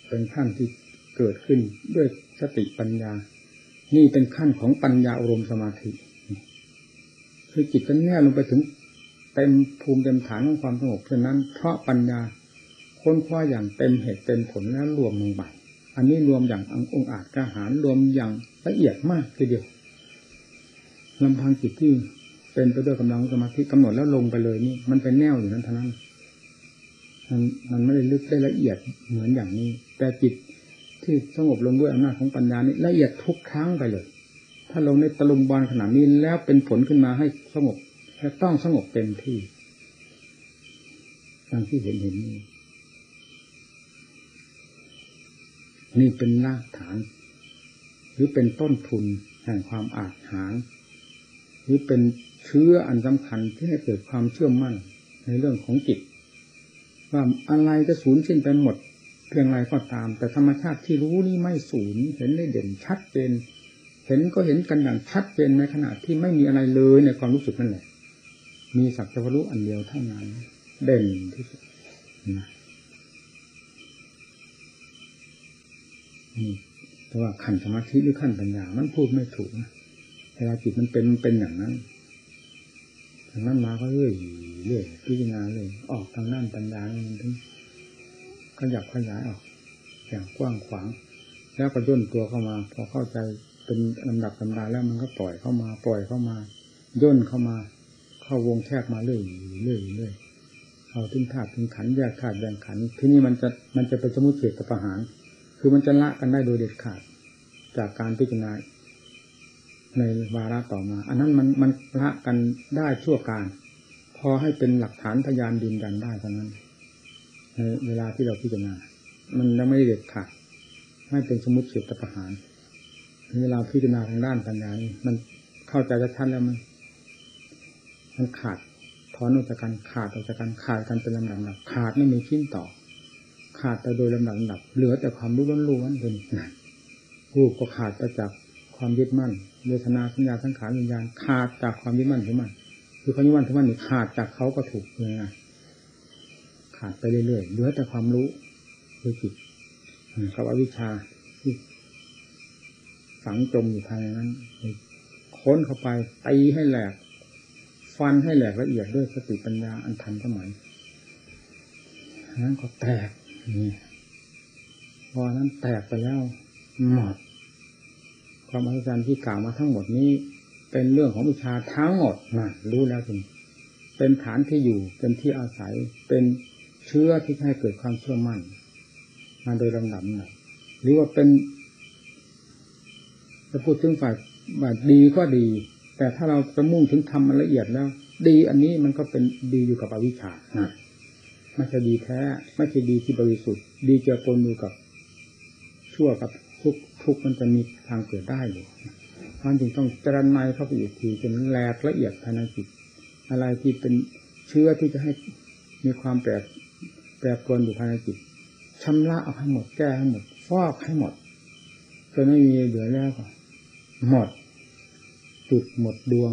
เป็นขั้นที่เกิดขึ้นด้วยสติปัญญา นี่เป็นขั้นของปัญญาอารมณ์สมาธิ คือจิตก็แน่ลงไปถึง เต็มภูมิเต็มฐานของความสงบเช่นนั้น เพราะปัญญาค้นคว้าอย่างเต็มเหตุเต็มผลแล้วรวมลงไปอันนี้รวมอย่างองอาจกระหารรวมอย่างละเอียดมากทีเดียวลำพังจิตที่เป็นไปด้วยกำลังสมาธิกำหนดแล้วลงไปเลยนี่ มันเป็นแนวอยู่นั้นเท่านั้นมันมันไม่ได้ลึกได้ละเอียดเหมือนอย่างนี้ แต่จิตที่สงบลงด้วยอำนาจของปัญญานี้ละเอียดทุกครั้งไปเลย ถ้าลงในตะลุมบอลขนาดนี้แล้วเป็นผลขึ้นมาให้สงบ และต้องสงบเต็มที่ดังที่เห็นเห็นนี้นี่เป็นรากฐาน หรือเป็นต้นทุนแห่งความอาจหารหรือเป็นเชื้ออันสำคัญที่ให้เกิดความเชื่อมั่นในเรื่องของจิตว่าอะไรจะสูญสิ้นไปหมด เพียงไรก็ตาม แต่ธรรมชาติที่รู้นี่ไม่สูญเห็นได้เด่นชัดเจนเห็นก็เห็นกันอย่างชัดเจนในขณะที่ไม่มีอะไรเลยในความรู้สึกนั่นแหละ มีสักจะรู้อันเดียวเท่านั้น เด่นที่สุดนะนี่แต่ว่าขั้นสมาธิหรือขั้นปัญญา มันพูดไม่ถูกนะเวลาจิตมันเป็นมันเป็นอย่างนั้นทางนั้นมาก็เรื่อยเรื่อยพิจารณาเลย ออกทางด้านปัญญามันถึงขยับขยายออก อย่างกว้างขวาง แล้วก็ย่นตัวเข้ามา พอเข้าใจเป็นลำดับลำดาแล้วมันก็ปล่อยเข้ามา ปล่อยเข้ามาย่นเข้ามา เข้าวงแคบมาเรื่อยเรื่อยเรื่อยเอาถึงธาตุถึงขันแยกธาตุแยกขันที่นี่มันจะมันจะเป็นสมุทเฉดกับประหาร คือมันจะละกันได้โดยเด็ดขาด จากการพิจารณาในวาระต่อมา อันนั้นมันมันละกันได้ชั่วการ พอให้เป็นหลักฐานพยานดินดันได้เท่านั้นในเวลาที่เราพิจารณา มันยังไม่เด็ดขาดให้เป็นสมุติเฉดกับประหารเวลาพิจารณาทางด้านปัญญานี่มันเข้าใจชัดแล้วมัน มันขาดถอนออกจากกันขาดออกจากกันขาดกันเป็นลำดับลำดับขาดไม่มีชิ้นต่อ ขาดไปโดยลำดับลำดับเหลือแต่ความรู้ล้วนๆเป็นรูปก็ขาดไปจากความยึดมั่นเวทนาสัญญาสังขารวิญญาณขาดจากความยึดมั่นถือมั่นคือความยึดมั่นถือมั่นนี่ขาดจากเขาก็ถูกเลยนะขาดไปเรื่อยๆเหลือแต่ความรู้คือจิตกับอวิชชาที่ฝังจมอยู่ภายในนั้นค้นเข้าไปตีให้แหลก ฟันให้แหลกละเอียดด้วยสติปัญญาอันทันสมัยนั้นก็แตกนี่พอนั้นแตกไปแล้วหมดความอัศจรรย์ที่กล่าวมาทั้งหมดนี้ เป็นเรื่องของวิชาทั้งหมดนะรู้แล้วจริงเป็นฐานที่อยู่เป็นที่อาศัยเป็นเชื้อที่ให้เกิดความเชื่อมั่นมาโดยลำดับนะหรือว่าเป็นจะพูดถึงฝ่ายฝ่ายดีก็ดี แต่ถ้าเราจะมุ่งถึงทำมันละเอียดแล้ว ดีอันนี้มันก็เป็นดีอยู่กับอวิชชานะไม่ใช่ดีแท้ ไม่ใช่ดีที่บริสุทธิ์ ดีเจอปนอยู่กับชั่วกับทุกทุกมันจะมีทางเกิดได้อยู่มันจึงต้องจรันไนเข้าไปอีกทีจนแหลกละเอียดภายในจิตอะไรที่เป็นเชื้อที่จะให้มีความแปรแปรปรวนอยู่ภายในจิตชำระเอาให้หมดแก้ให้หมดฟอกให้หมดจนไม่มีเหลือแล้วก็หมด จุดหมดดวง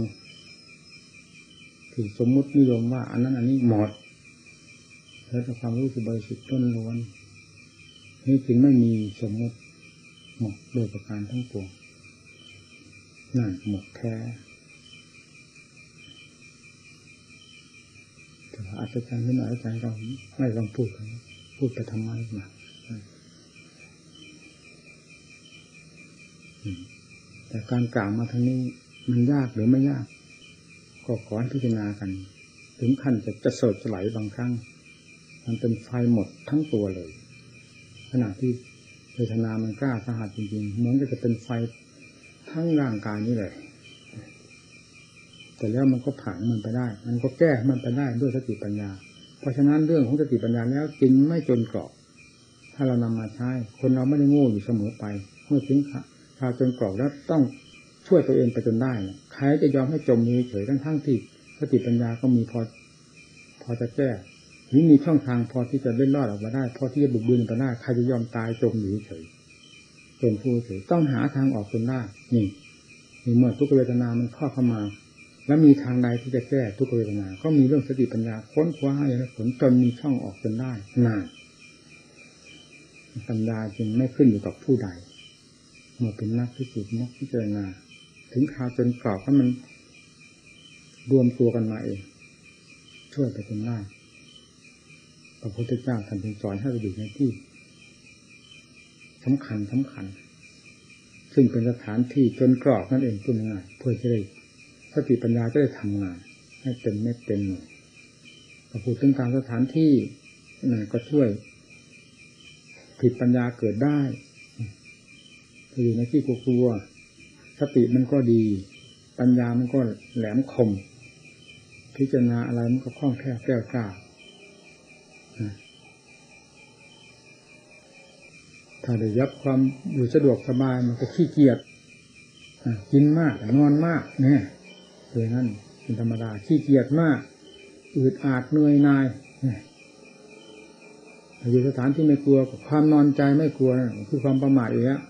ที่สมมุตินิยมว่าอันนั้นอันนี้หมดแล้วแต่ความรู้สึกบริสุทธิ์ต้นล้วนนี่จึงไม่มีสมมติหมดโดยประการทั้งปวงนั่นหมดแท้แต่ว่าอาจารย์ไม่หน่อยอาจารย์เราไม่ลองพูดกันพูดไปทำไมมาแต่การกล่าวมาทางนี้ มันยากหรือไม่ยากก็ขอพิจารณากัน ถึงขั้นจะจะสดสลายบางครั้ง มันเป็นไฟหมดทั้งตัวเลย ขณะที่เวทนามันกล้าสาหัสจริงๆเหมือนจะเป็นไฟทั้งร่างกายนี่เลยแต่แล้วมันก็ผ่านมันไปได้ มันก็แก้มันไปได้ด้วยสติปัญญา เพราะฉะนั้นเรื่องของสติปัญญาแล้วจึงไม่จนกรอบ ถ้าเรานำมาใช้ คนเราไม่ได้โง่อยู่เสมอไป เมื่อถึงคราวจนกรอบแล้วต้อง ช่วยตัวเองไปจนได้ใครจะยอมให้จมอยู่เฉยทั้งทั้งที่สติปัญญาก็มีพอ พอจะแก้หรือมีช่องทางพอที่จะเล่นรอดออกมาได้พอที่จะบุกบืนไปได้ใครจะยอมตายจมอยู่เฉยจนผู้เฉยต้องหาทางออกจนได้นี่นี่เมื่อทุกเวทนามันเข้าเข้ามา แล้วมีทางใดที่จะแก้ทุกเวทนา ก็มีเรื่องสติปัญญาค้นคว้าให้ผลจนมีช่องออกจนได้นานปัญญาจึงไม่ขึ้นอยู่กับผู้ใดเมื่อเป็นนักพิสูจน์นักพิจารณา ถึงคาจนกรอบก็มัน รวมตัวกันมาเองช่วยไปจนได้พระพุทธเจ้าท่านจึงสอนให้เราอยู่ในที่สำคัญสำคัญ ซึ่งเป็นสถานที่จนกรอบนั่นเองพูดง่ายเพื่อจะได้สติปัญญาจะได้ทำงาน ให้เต็มเม็ดเต็มหน่วยพอพูดถึงการสถานที่นั่นก็ช่วย ผิดปัญญาเกิดได้อยู่ในที่กลัว สติมันก็ดี ปัญญามันก็แหลมคม พิจารณาอะไรมันก็คล่องแคล่วแก้วกล้าถ้าได้ยับความอยู่สะดวกสบายมันก็ขี้เกียจกินมากนอนมากเนี่ยเลยนั่นเป็นธรรมดาขี้เกียจมาก อืดอาดเหนื่อยนายอยู่สถานที่ไม่กลัวความนอนใจไม่กลัวคือความประมาทอีกแล้ว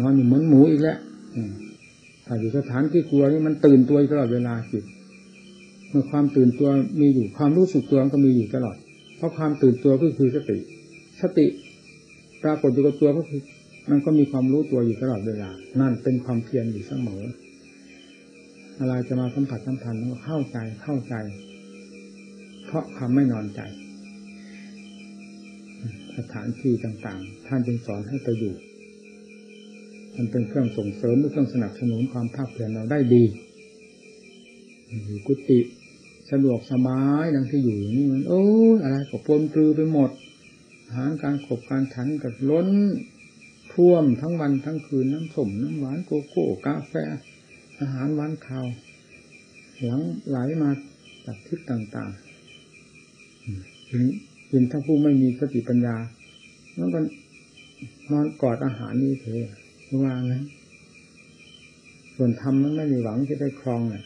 นอนอยู่เหมือนหมูอีกแล้ว ถ้าอยู่สถานที่กลัวนี่มันตื่นตัวตลอดเวลาจิตเมื่อความตื่นตัวมีอยู่ความรู้สึกตัวก็มีอยู่ตลอด เพราะความตื่นตัวก็คือสติ สติปรากฏอยู่กับตัวก็คือ มันก็มีความรู้ตัวอยู่ตลอดเวลา นั่นเป็นความเพียรอยู่เสมออะไรจะมาสัมผัสสัมพันธ์ก็เข้าใจเข้าใจ เพราะความไม่นอนใจ สถานที่ต่างๆ ท่านจึงสอนให้ไปอยู่ มันเป็นเครื่องส่งเสริมหรือเครื่องสนับสนุนความภาคเพียรเราได้ดีอยู่กุฏิสะดวกสบายดังที่อยู่อย่างนี้มันโอ้อะไรก็ปนปลือไปหมดอาหารการขบการฉันกับล้นท่วมทั้งวันทั้งคืนน้ำสมน้ำหวานโกโก้กาแฟ อาหารหวานข้าวหลังไหลมาจากทิศต่างๆถึงยินถ้าผู้ไม่มีสติปัญญาแล้วก็นอนกอดอาหารนี่เถอะ วางนะส่วนทำมันไม่มีหวังจะได้ครองเนี่ย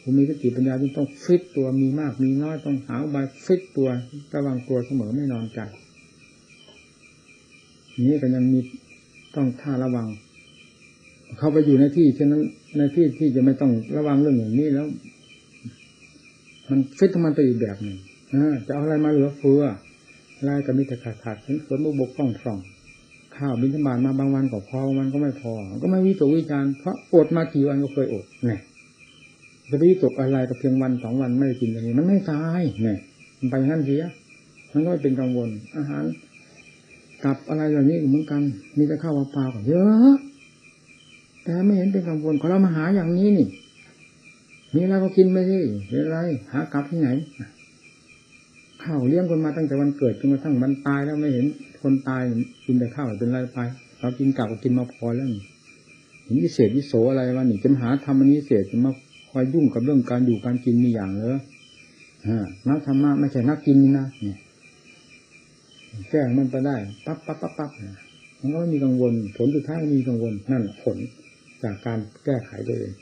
ผู้มีสติปัญญาจึงต้องฟิตตัวมีมากมีน้อยต้องหาอุบายฟิตตัวระวังตัวเสมอไม่นอนใจนี้ก็ยังมีต้องท่าระวัง เข้าไปอยู่ในที่เช่นนั้นในที่ที่จะไม่ต้องระวังเรื่องอย่างนี้แล้ว มันฟิตมันไปอีกแบบหนึ่งจะเอาอะไรมาเหลือเฟืออะไรก็มีแต่ขาดขาดเห็นฝนบกบกฟ่องฟ่อง ข้าวบินธบาตมาบางวันก็พอวันก็ไม่พอ ก็ไม่วิตกวิจารเพราะอดมากี่วันก็เคยอดเนี่ยจะไปวิตกอะไรกับเพียงวันสองวันไม่กินอย่างนี้ มันไม่ตายเนี่ยมันไปงั้นเสียมันก็ไม่เป็นกังวล อาหารกับอะไรอย่างนี้เหมือนกัน มีแต่ข้าวเปล่าก็เยอะแต่ไม่เห็นเป็นกังวลขอเรามาหาอย่างนี้นี่มีอะไรก็กินไปสิเป็นไร หากลับที่ไหนข้าวเลี้ยงคนมาตั้งแต่วันเกิดจนกระทั่งวันตายแล้วไม่เห็น คนตายกินแต่ข้าวเป็นไรไปเรากินกลับก็กินมาพอแล้วนี่เห็นวิเศษวิโสอะไรวะนี่จะหาทำอันนี้เศษจะมาคอยยุ่งกับเรื่องการอยู่การกินมีอย่างเลยฮะนักธรรมะไม่ใช่นักกินนะเนี่ยแก้มันไปได้ปั๊บปั๊บปั๊บปั๊บมันก็ไม่มีกังวล ผลสุดท้ายมีกังวลนั่นผลจากการแก้ไขตัวเอง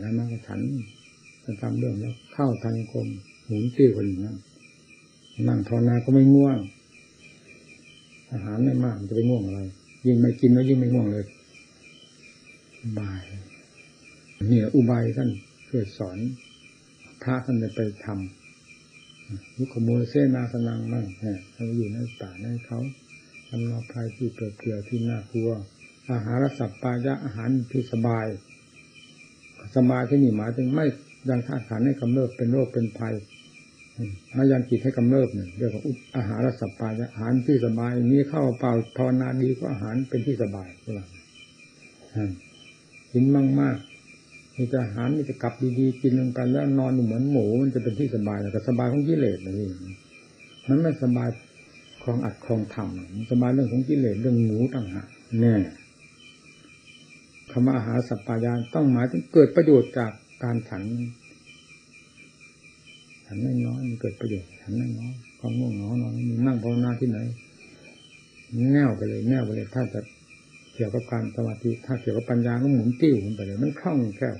แล้วมันก็ฉันจะทำเรื่องแล้วเข้าทางกรมหมุนติ้วคนนั้น นั่งทอนาก็ไม่ง่วง อาหารไม่มากจะไปง่วงอะไร ยิ่งไม่กินแล้วยิ่งไม่ง่วงเลยบายนี่อุบายท่านเคยสอนพระท่านไปทำยุคโมเซนาสนังมั่งเนี่ยเขาอยู่ในป่าในเขาทำนาภัยที่เปลี่ยวที่น่ากลัว อาหารสัพปายะอาหารที่สบาย สบายที่นี่หมายถึงไม่ยังธาตุขันให้กำเริบเป็นโรคเป็นภัย มายังจิตให้กำเริบเนี่ยเรียกว่าอาหารสัพปายอาหารที่สบาย นี้เข้าเปล่าภาวนาดีก็อาหารเป็นที่สบายหลังกินมากมากมีแต่อาหารมีแต่กลับดีๆกินลงไปแล้วนอนเหมือนหมูมันจะเป็นที่สบายแต่สบายของกิเลสนี่มันไม่สบายคลองอัดคลองทำสบายเรื่องของกิเลสเรื่องหมูต่างหากแน่คำว่าอาหารสัพพายานต้องหมายถึงเกิดประโยชน์จากการฉัน ฉันน้อยมันเกิดประโยชน์ฉันน้อยความง่วงเหงานอนมีนั่งภาวนาที่ไหนแน่วไปเลยแน่วไปเลยถ้าจะเกี่ยวกับการสมาธิถ้าเกี่ยวกับปัญญาก็หมุนติ้วไปเลยมันคล่องแคล่ว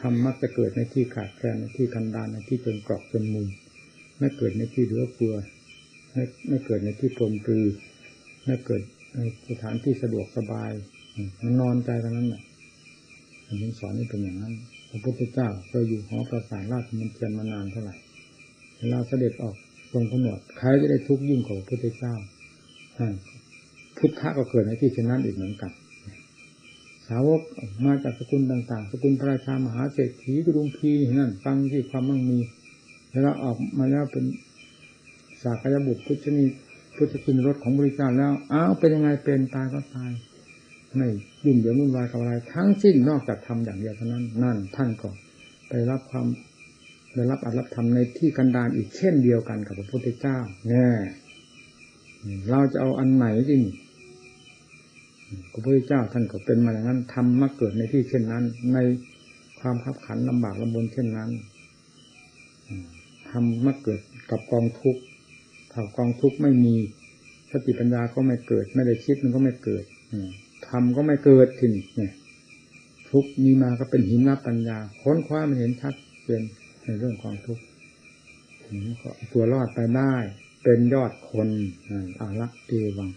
ทำมักจะเกิดในที่ขาดแคลนในที่กันดานในที่จนกรอกจนมุมไม่เกิดในที่เหลือเฟือไม่ไม่เกิดในที่ปลนปลือไม่เกิดในสถานที่สะดวกสบายมันนอนใจกันนั้นแหละ ผมสอนนี่เป็นอย่างนั้น พระพุทธเจ้าเคยอยู่หอประสานราชมันเทียนมานานเท่าไหร่เวลาเสด็จออกทรงผนวดใครจะได้ทุกข์ยิ่งกว่าพระพุทธเจ้าพุทธะก็เกิดในที่เช่นนั้นอีกเหมือนกัน สาวกมาจากสกุลต่าง ๆ สกุลพระราชามหาเศรษฐีกรุงพีนั่นฟังที่ความมั่งมีแล้วออกมาแล้วเป็นสากยบุตรพุทธนีพุทธคุณรสของบริการแล้วอ้าวเป็นยังไงเป็นตายก็ตาย ไม่ยุ่งเหยิงวุ่นวายกับอะไร ทั้งสิ้นนอกจากทำอย่างเดียวเท่านั้น นั่นท่านก็ไปรับความได้รับอัตรับธรรมในที่กันดารอีกเช่นเดียวกันกับพระพุทธเจ้าแน่เราจะเอาอันไหนจริงพระพุทธเจ้าท่านก็เป็นมาอย่างนั้นทำมาเกิดในที่เช่นนั้น ในความขับขันลำบากลำบนเช่นนั้นทำมาเกิดกับกองทุกข์ถ้ากองทุกข์ไม่มีสติปัญญาก็ไม่เกิด ไม่ได้คิดมันก็ไม่เกิด ทำก็ไม่เกิดถึงเนี่ยทุกมีมาก็เป็นหินรับปัญญา ค้นคว้ามันเห็นชัดเจนในเรื่องของทุกข์ตัวรอดไปได้ เป็นยอดคนอารักเกวัง